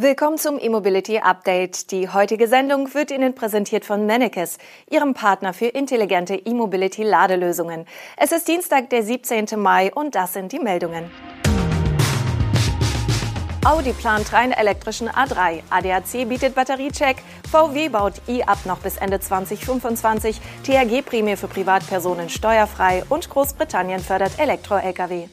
Willkommen zum E-Mobility Update. Die heutige Sendung wird Ihnen präsentiert von Mennekes, Ihrem Partner für intelligente E-Mobility Ladelösungen. Es ist Dienstag, der 17. Mai und das sind die Meldungen. Audi plant rein elektrischen A3, ADAC bietet Batteriecheck, VW baut i-Up noch bis Ende 2025, THG-Prämie für Privatpersonen steuerfrei und Großbritannien fördert Elektro-Lkw.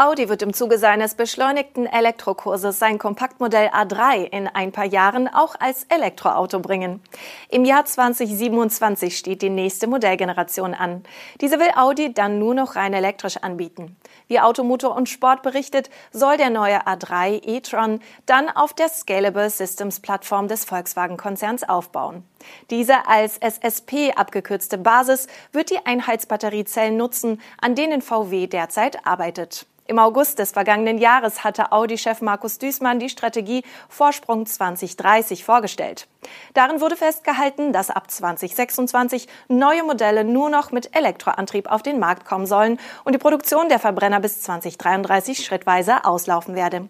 Audi wird im Zuge seines beschleunigten Elektrokurses sein Kompaktmodell A3 in ein paar Jahren auch als Elektroauto bringen. Im Jahr 2027 steht die nächste Modellgeneration an. Diese will Audi dann nur noch rein elektrisch anbieten. Wie Automotor und Sport berichtet, soll der neue A3 e-tron dann auf der Scalable Systems Plattform des Volkswagen-Konzerns aufbauen. Diese als SSP abgekürzte Basis wird die Einheitsbatteriezellen nutzen, an denen VW derzeit arbeitet. Im August des vergangenen Jahres hatte Audi-Chef Markus Düßmann die Strategie Vorsprung 2030 vorgestellt. Darin wurde festgehalten, dass ab 2026 neue Modelle nur noch mit Elektroantrieb auf den Markt kommen sollen und die Produktion der Verbrenner bis 2033 schrittweise auslaufen werde.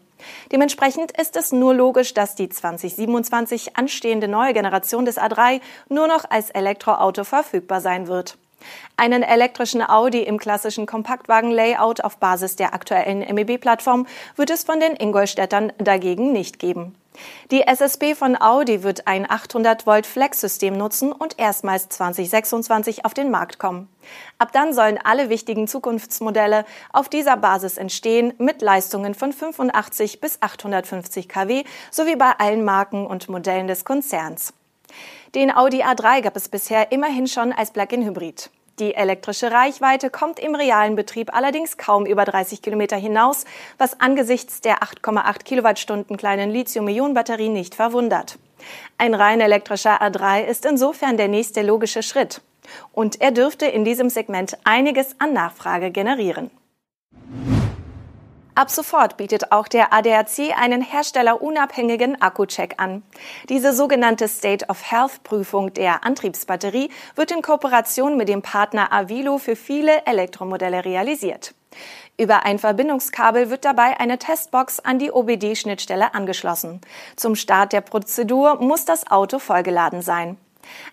Dementsprechend ist es nur logisch, dass die 2027 anstehende neue Generation des A3 nur noch als Elektroauto verfügbar sein wird. Einen elektrischen Audi im klassischen Kompaktwagen-Layout auf Basis der aktuellen MEB-Plattform wird es von den Ingolstädtern dagegen nicht geben. Die SSB von Audi wird ein 800 Volt Flex-System nutzen und erstmals 2026 auf den Markt kommen. Ab dann sollen alle wichtigen Zukunftsmodelle auf dieser Basis entstehen mit Leistungen von 85 bis 850 kW sowie bei allen Marken und Modellen des Konzerns. Den Audi A3 gab es bisher immerhin schon als Plug-in-Hybrid. Die elektrische Reichweite kommt im realen Betrieb allerdings kaum über 30 Kilometer hinaus, was angesichts der 8,8 Kilowattstunden kleinen Lithium-Ionen-Batterie nicht verwundert. Ein rein elektrischer A3 ist insofern der nächste logische Schritt. Und er dürfte in diesem Segment einiges an Nachfrage generieren. Ab sofort bietet auch der ADAC einen herstellerunabhängigen Akku-Check an. Diese sogenannte State of Health Prüfung der Antriebsbatterie wird in Kooperation mit dem Partner Avilo für viele Elektromodelle realisiert. Über ein Verbindungskabel wird dabei eine Testbox an die OBD-Schnittstelle angeschlossen. Zum Start der Prozedur muss das Auto vollgeladen sein.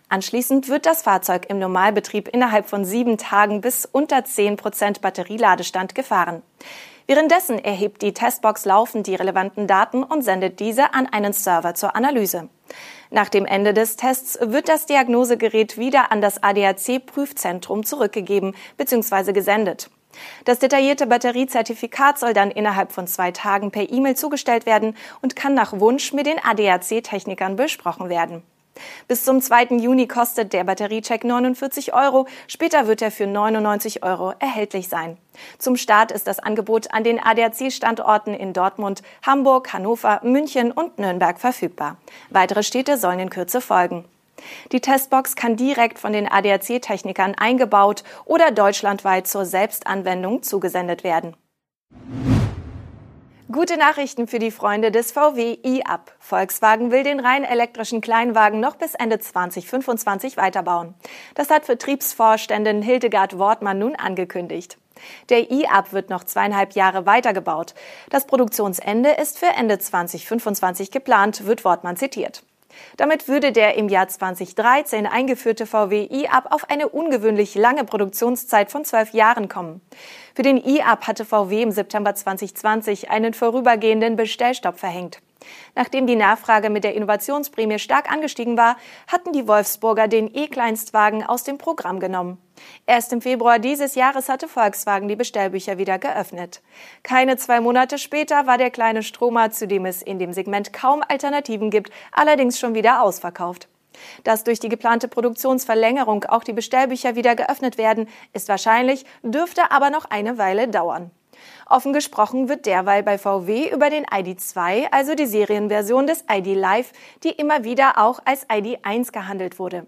Anschließend wird das Fahrzeug im Normalbetrieb innerhalb von sieben Tagen bis unter 10 Prozent Batterieladestand gefahren. Währenddessen erhebt die Testbox laufend die relevanten Daten und sendet diese an einen Server zur Analyse. Nach dem Ende des Tests wird das Diagnosegerät wieder an das ADAC-Prüfzentrum zurückgegeben bzw. gesendet. Das detaillierte Batteriezertifikat soll dann innerhalb von zwei Tagen per E-Mail zugestellt werden und kann nach Wunsch mit den ADAC-Technikern besprochen werden. Bis zum 2. Juni kostet der Batteriecheck 49 Euro. Später wird er für 99 Euro erhältlich sein. Zum Start ist das Angebot an den ADAC-Standorten in Dortmund, Hamburg, Hannover, München und Nürnberg verfügbar. Weitere Städte sollen in Kürze folgen. Die Testbox kann direkt von den ADAC-Technikern eingebaut oder deutschlandweit zur Selbstanwendung zugesendet werden. Gute Nachrichten für die Freunde des VW e-Up. Volkswagen will den rein elektrischen Kleinwagen noch bis Ende 2025 weiterbauen. Das hat Vertriebsvorständin Hildegard Wortmann nun angekündigt. Der e-Up wird noch zweieinhalb Jahre weitergebaut. Das Produktionsende ist für Ende 2025 geplant, wird Wortmann zitiert. Damit würde der im Jahr 2013 eingeführte VW e-Up auf eine ungewöhnlich lange Produktionszeit von zwölf Jahren kommen. Für den e-Up hatte VW im September 2020 einen vorübergehenden Bestellstopp verhängt. Nachdem die Nachfrage mit der Innovationsprämie stark angestiegen war, hatten die Wolfsburger den E-Kleinstwagen aus dem Programm genommen. Erst im Februar dieses Jahres hatte Volkswagen die Bestellbücher wieder geöffnet. Keine zwei Monate später war der kleine Stromer, zu dem es in dem Segment kaum Alternativen gibt, allerdings schon wieder ausverkauft. Dass durch die geplante Produktionsverlängerung auch die Bestellbücher wieder geöffnet werden, ist wahrscheinlich, dürfte aber noch eine Weile dauern. Offen gesprochen wird derweil bei VW über den ID2, also die Serienversion des ID Live, die immer wieder auch als ID1 gehandelt wurde.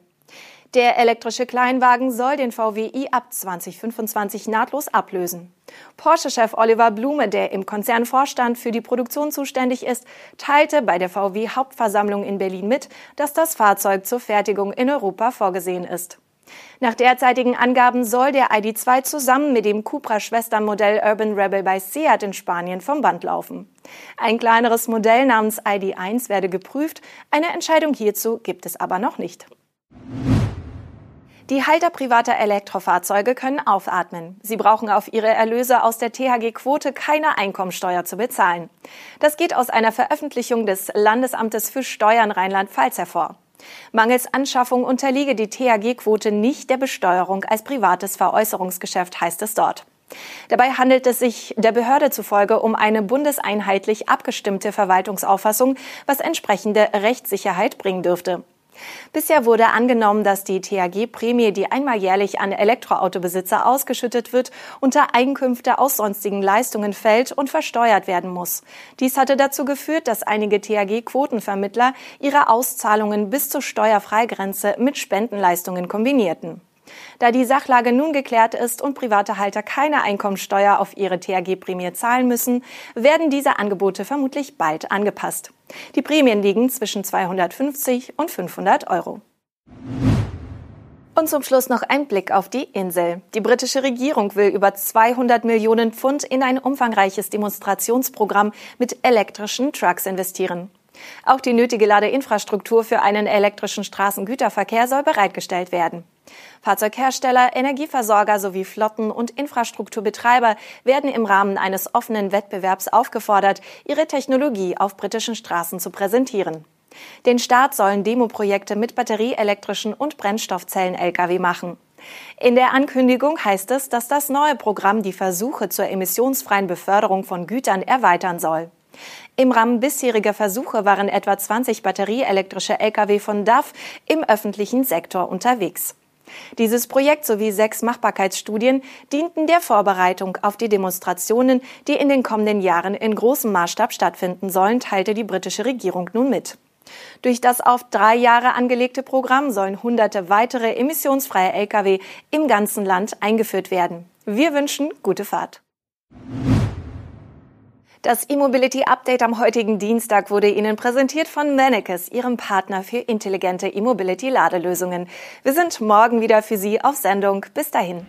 Der elektrische Kleinwagen soll den VW i ab 2025 nahtlos ablösen. Porsche-Chef Oliver Blume, der im Konzernvorstand für die Produktion zuständig ist, teilte bei der VW-Hauptversammlung in Berlin mit, dass das Fahrzeug zur Fertigung in Europa vorgesehen ist. Nach derzeitigen Angaben soll der ID.2 zusammen mit dem Cupra-Schwestermodell Urban Rebel bei Seat in Spanien vom Band laufen. Ein kleineres Modell namens ID.1 werde geprüft, eine Entscheidung hierzu gibt es aber noch nicht. Die Halter privater Elektrofahrzeuge können aufatmen. Sie brauchen auf ihre Erlöse aus der THG-Quote keine Einkommensteuer zu bezahlen. Das geht aus einer Veröffentlichung des Landesamtes für Steuern Rheinland-Pfalz hervor. Mangels Anschaffung unterliege die THG-Quote nicht der Besteuerung als privates Veräußerungsgeschäft, heißt es dort. Dabei handelt es sich der Behörde zufolge um eine bundeseinheitlich abgestimmte Verwaltungsauffassung, was entsprechende Rechtssicherheit bringen dürfte. Bisher wurde angenommen, dass die THG-Prämie, die einmal jährlich an Elektroautobesitzer ausgeschüttet wird, unter Einkünfte aus sonstigen Leistungen fällt und versteuert werden muss. Dies hatte dazu geführt, dass einige THG-Quotenvermittler ihre Auszahlungen bis zur Steuerfreigrenze mit Spendenleistungen kombinierten. Da die Sachlage nun geklärt ist und private Halter keine Einkommensteuer auf ihre THG-Prämie zahlen müssen, werden diese Angebote vermutlich bald angepasst. Die Prämien liegen zwischen 250 und 500 Euro. Und zum Schluss noch ein Blick auf die Insel. Die britische Regierung will über 200 Millionen Pfund in ein umfangreiches Demonstrationsprogramm mit elektrischen Trucks investieren. Auch die nötige Ladeinfrastruktur für einen elektrischen Straßengüterverkehr soll bereitgestellt werden. Fahrzeughersteller, Energieversorger sowie Flotten- und Infrastrukturbetreiber werden im Rahmen eines offenen Wettbewerbs aufgefordert, ihre Technologie auf britischen Straßen zu präsentieren. Den Start sollen Demoprojekte mit batterieelektrischen und Brennstoffzellen-Lkw machen. In der Ankündigung heißt es, dass das neue Programm die Versuche zur emissionsfreien Beförderung von Gütern erweitern soll. Im Rahmen bisheriger Versuche waren etwa 20 batterieelektrische Lkw von DAF im öffentlichen Sektor unterwegs. Dieses Projekt sowie sechs Machbarkeitsstudien dienten der Vorbereitung auf die Demonstrationen, die in den kommenden Jahren in großem Maßstab stattfinden sollen, teilte die britische Regierung nun mit. Durch das auf drei Jahre angelegte Programm sollen hunderte weitere emissionsfreie Lkw im ganzen Land eingeführt werden. Wir wünschen gute Fahrt. Das E-Mobility Update am heutigen Dienstag wurde Ihnen präsentiert von Mannekes, Ihrem Partner für intelligente E-Mobility Ladelösungen. Wir sind morgen wieder für Sie auf Sendung. Bis dahin.